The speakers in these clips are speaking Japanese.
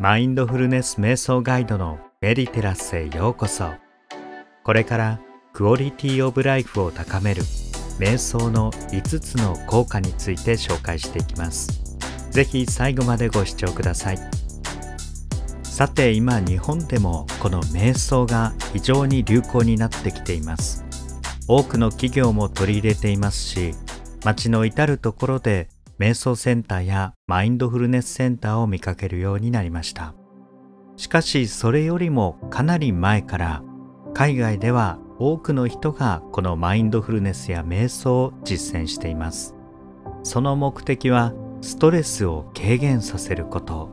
マインドフルネス瞑想ガイドのメディテラスへようこそ。これからクオリティオブライフを高める瞑想の5つの効果について紹介していきます。ぜひ最後までご視聴ください。さて今日本でもこの瞑想が非常に流行になってきています。多くの企業も取り入れていますし街の至るところで瞑想センターやマインドフルネスセンターを見かけるようになりました。しかしそれよりもかなり前から海外では多くの人がこのマインドフルネスや瞑想を実践しています。その目的はストレスを軽減させること。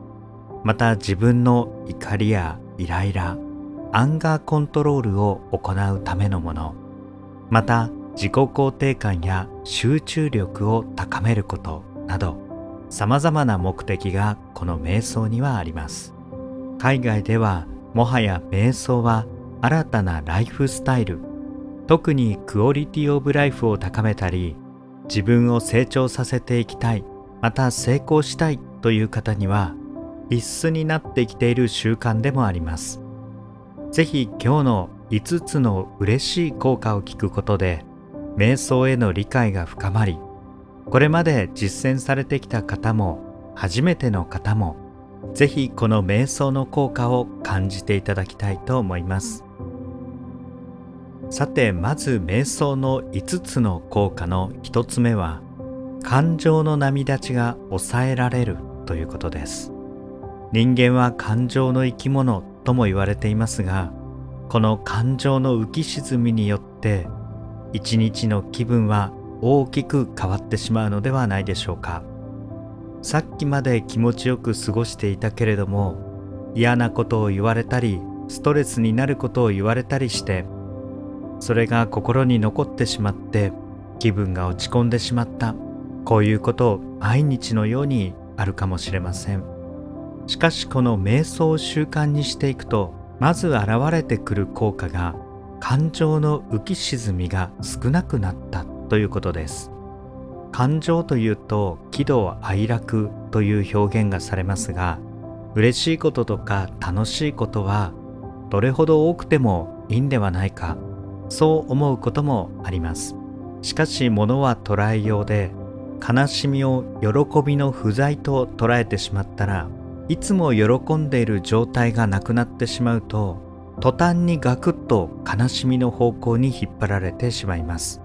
また自分の怒りやイライラアンガーコントロールを行うためのもの。また自己肯定感や集中力を高めること。など様々な目的がこの瞑想にはあります。海外ではもはや瞑想は新たなライフスタイル。特にクオリティオブライフを高めたり自分を成長させていきたいまた成功したいという方には必須になってきている習慣でもあります。是非今日の5つの嬉しい効果を聞くことで瞑想への理解が深まりこれまで実践されてきた方も初めての方もぜひこの瞑想の効果を感じていただきたいと思います。さてまず瞑想の5つの効果の1つ目は感情の波立ちが抑えられるということです。人間は感情の生き物とも言われていますがこの感情の浮き沈みによって一日の気分は大きく変わってしまうのではないでしょうか。さっきまで気持ちよく過ごしていたけれども嫌なことを言われたりストレスになることを言われたりしてそれが心に残ってしまって気分が落ち込んでしまった。こういうこと毎日のようにあるかもしれません。しかしこの瞑想を習慣にしていくとまず現れてくる効果が感情の浮き沈みが少なくなった。ということです感情というと喜怒哀楽という表現がされますが嬉しいこととか楽しいことはどれほど多くてもいいんではないかそう思うこともあります。しかし物は捉えようで悲しみを喜びの不在と捉えてしまったらいつも喜んでいる状態がなくなってしまうと途端にガクッと悲しみの方向に引っ張られてしまいます。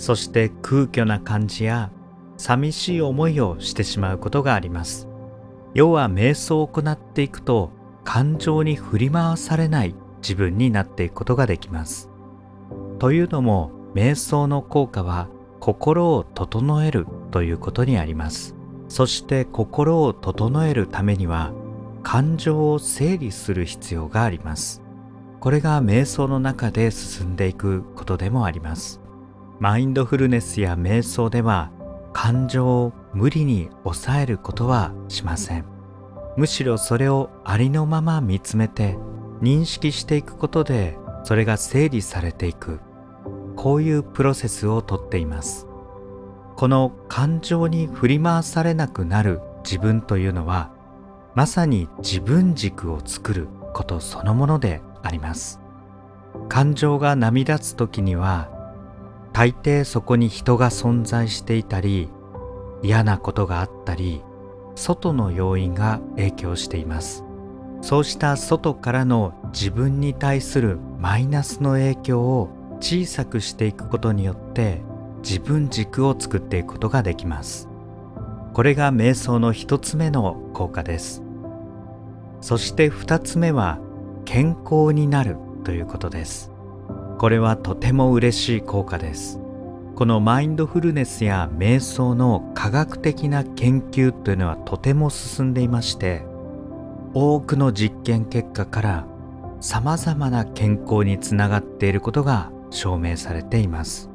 そして空虚な感じや寂しい思いをしてしまうことがあります。要は瞑想を行っていくと感情に振り回されない自分になっていくことができます。というのも瞑想の効果は心を整えるということにあります。そして心を整えるためには感情を整理する必要があります。これが瞑想の中で進んでいくことでもあります。マインドフルネスや瞑想では感情を無理に抑えることはしません。むしろそれをありのまま見つめて認識していくことでそれが整理されていく。こういうプロセスをとっています。この感情に振り回されなくなる自分というのはまさに自分軸を作ることそのものであります。感情が波立つ時には大抵そこに人が存在していたり嫌なことがあったり外の要因が影響しています。そうした外からの自分に対するマイナスの影響を小さくしていくことによって自分軸を作っていくことができます。これが瞑想の一つ目の効果です。そして二つ目は健康になるということです。これはとても嬉しい効果です。このマインドフルネスや瞑想の科学的な研究というのはとても進んでいまして多くの実験結果から様々な健康につながっていることが証明されています。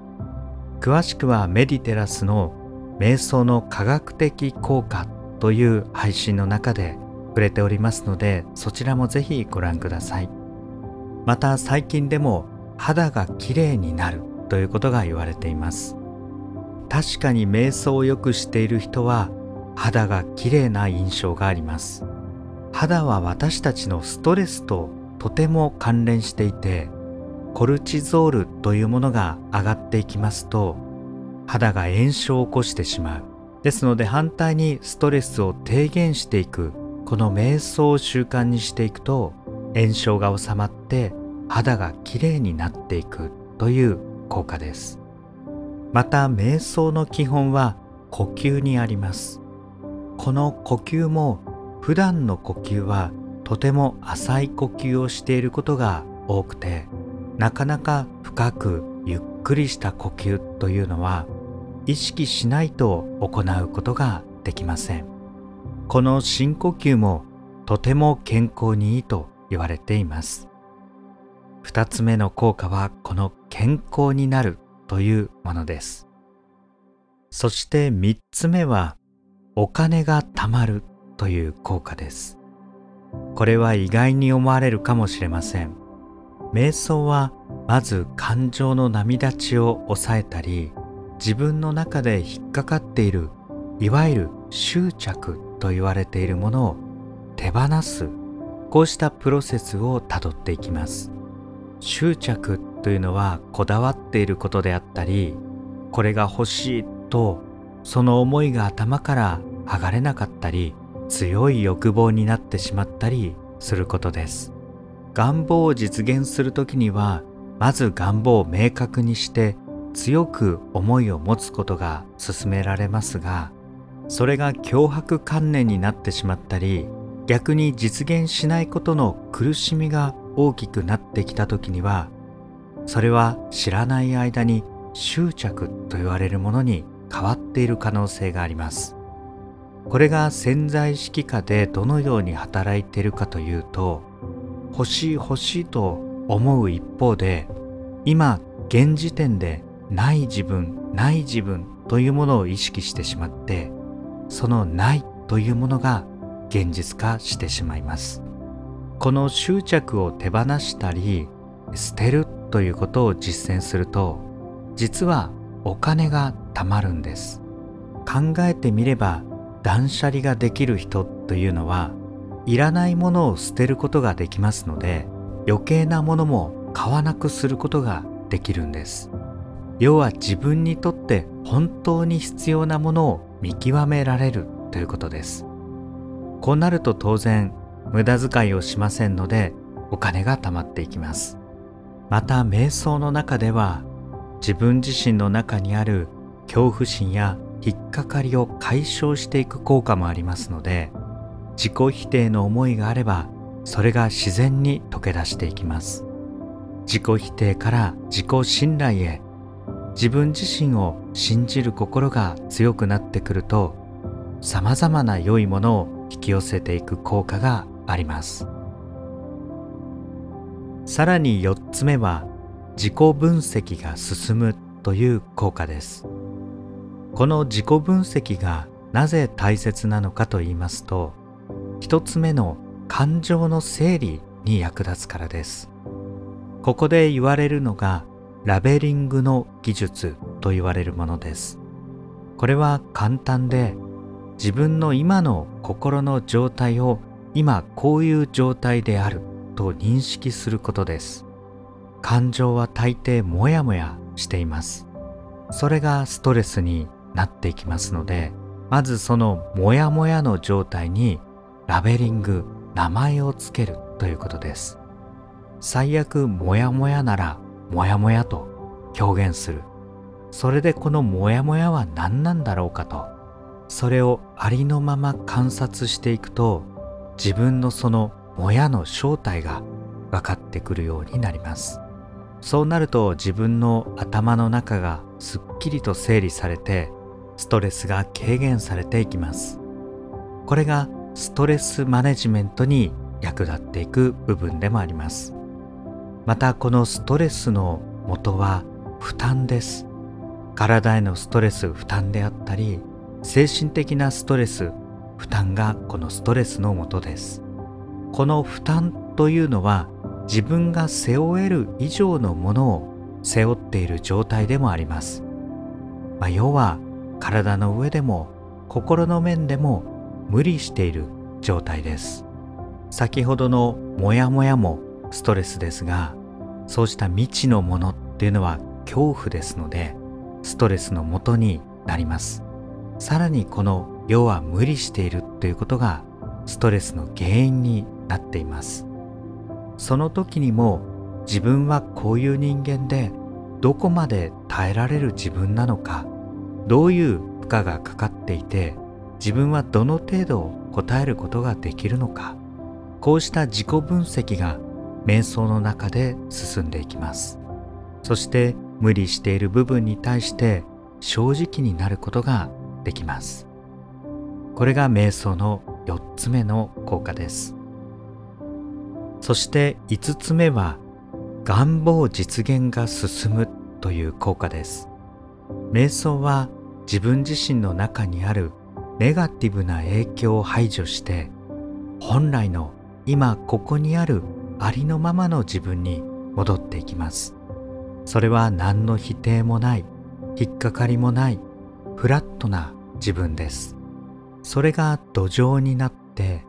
詳しくはメディテラスの瞑想の科学的効果という配信の中で触れておりますのでそちらもぜひご覧ください。また最近でも肌がきれいになるということが言われています。確かに瞑想をよくしている人は肌がきれいな印象があります。肌は私たちのストレスととても関連していてコルチゾールというものが上がっていきますと肌が炎症を起こしてしまう。ですので反対にストレスを低減していくこの瞑想を習慣にしていくと炎症が収まって肌がきれいになっていくという効果です。また瞑想の基本は呼吸にあります。この呼吸も普段の呼吸はとても浅い呼吸をしていることが多くてなかなか深くゆっくりした呼吸というのは意識しないと行うことができません。この深呼吸もとても健康にいいと言われています。二つ目の効果はこの健康になるというものです。そして三つ目はお金が貯まるという効果です。これは意外に思われるかもしれません。瞑想はまず感情の波立ちを抑えたり自分の中で引っかかっているいわゆる執着と言われているものを手放すこうしたプロセスをたどっていきます。執着というのはこだわっていることであったりこれが欲しいとその思いが頭から剥がれなかったり強い欲望になってしまったりすることです。願望を実現する時にはまず願望を明確にして強く思いを持つことが勧められますがそれが脅迫観念になってしまったり逆に実現しないことの苦しみが大きくなってきた時にはそれは知らない間に執着と言われるものに変わっている可能性があります。これが潜在意識下でどのように働いているかというと欲しい欲しいと思う一方で今現時点でない自分ない自分というものを意識してしまってそのないというものが現実化してしまいます。この執着を手放したり捨てるということを実践すると実はお金が貯まるんです。考えてみれば断捨離ができる人というのはいらないものを捨てることができますので余計なものも買わなくすることができるんです。要は自分にとって本当に必要なものを見極められるということです。こうなると当然無駄遣いをしませんのでお金が貯まっていきます。また瞑想の中では自分自身の中にある恐怖心や引っかかりを解消していく効果もありますので自己否定の思いがあればそれが自然に溶け出していきます。自己否定から自己信頼へ自分自身を信じる心が強くなってくるとさまざまな良いものを引き寄せていく効果があります。さらに4つ目は自己分析が進むという効果です。この自己分析がなぜ大切なのかと言いますと一つ目の感情の整理に役立つからです。ここで言われるのがラベリングの技術と言われるものです。これは簡単で自分の今の心の状態を今こういう状態であると認識することです。感情は大抵モヤモヤしています。それがストレスになっていきますのでまずそのモヤモヤの状態にラベリング名前をつけるということです。最悪モヤモヤならモヤモヤと表現する。それでこのモヤモヤは何なんだろうかと。それをありのまま観察していくと自分のそのモヤの正体が分かってくるようになります。そうなると自分の頭の中がすっきりと整理されてストレスが軽減されていきます。これがストレスマネジメントに役立っていく部分でもあります。またこのストレスの元は負担です。体へのストレス負担であったり精神的なストレス負担がこのストレスの元です。この負担というのは自分が背負える以上のものを背負っている状態でもあります、まあ、要は体の上でも心の面でも無理している状態です。先ほどのモヤモヤもストレスですがそうした未知のものっていうのは恐怖ですのでストレスのもとになります。さらにこの世は無理しているということがストレスの原因になっています。その時にも自分はこういう人間でどこまで耐えられる自分なのかどういう負荷がかかっていて自分はどの程度答えることができるのかこうした自己分析が瞑想の中で進んでいきます。そして無理している部分に対して正直になることができます。これが瞑想の4つ目の効果です。そして5つ目は願望実現が進むという効果です。瞑想は自分自身の中にあるネガティブな影響を排除して本来の今ここにあるありのままの自分に戻っていきます。それは何の否定もない引っかかりもないフラットな自分です。それが土壌になって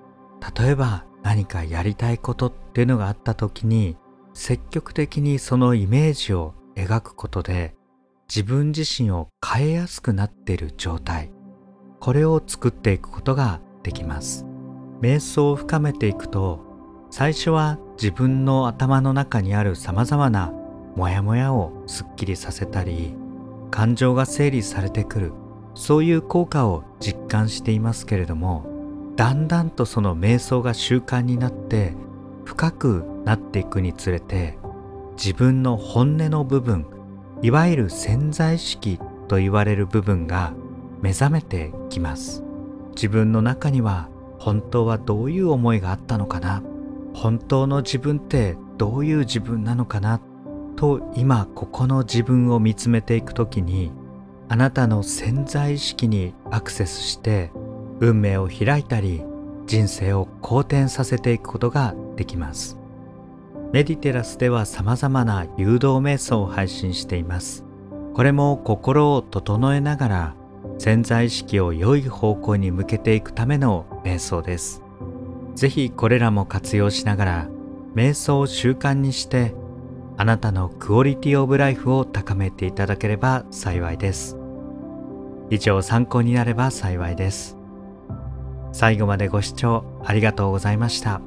例えば何かやりたいことっていうのがあった時に積極的にそのイメージを描くことで自分自身を変えやすくなっている状態。これを作っていくことができます。瞑想を深めていくと最初は自分の頭の中にある様々なモヤモヤをすっきりさせたり感情が整理されてくる。そういう効果を実感していますけれどもだんだんとその瞑想が習慣になって深くなっていくにつれて自分の本音の部分いわゆる潜在意識と言われる部分が目覚めてきます。自分の中には本当はどういう思いがあったのかな本当の自分ってどういう自分なのかなと今ここの自分を見つめていく時にあなたの潜在意識にアクセスして運命を開いたり人生を好転させていくことができます。メディテラスでは様々な誘導瞑想を配信しています。これも心を整えながら潜在意識を良い方向に向けていくための瞑想です。ぜひこれらも活用しながら瞑想を習慣にしてあなたのクオリティオブライフを高めていただければ幸いです。以上参考になれば幸いです。最後までご視聴ありがとうございました。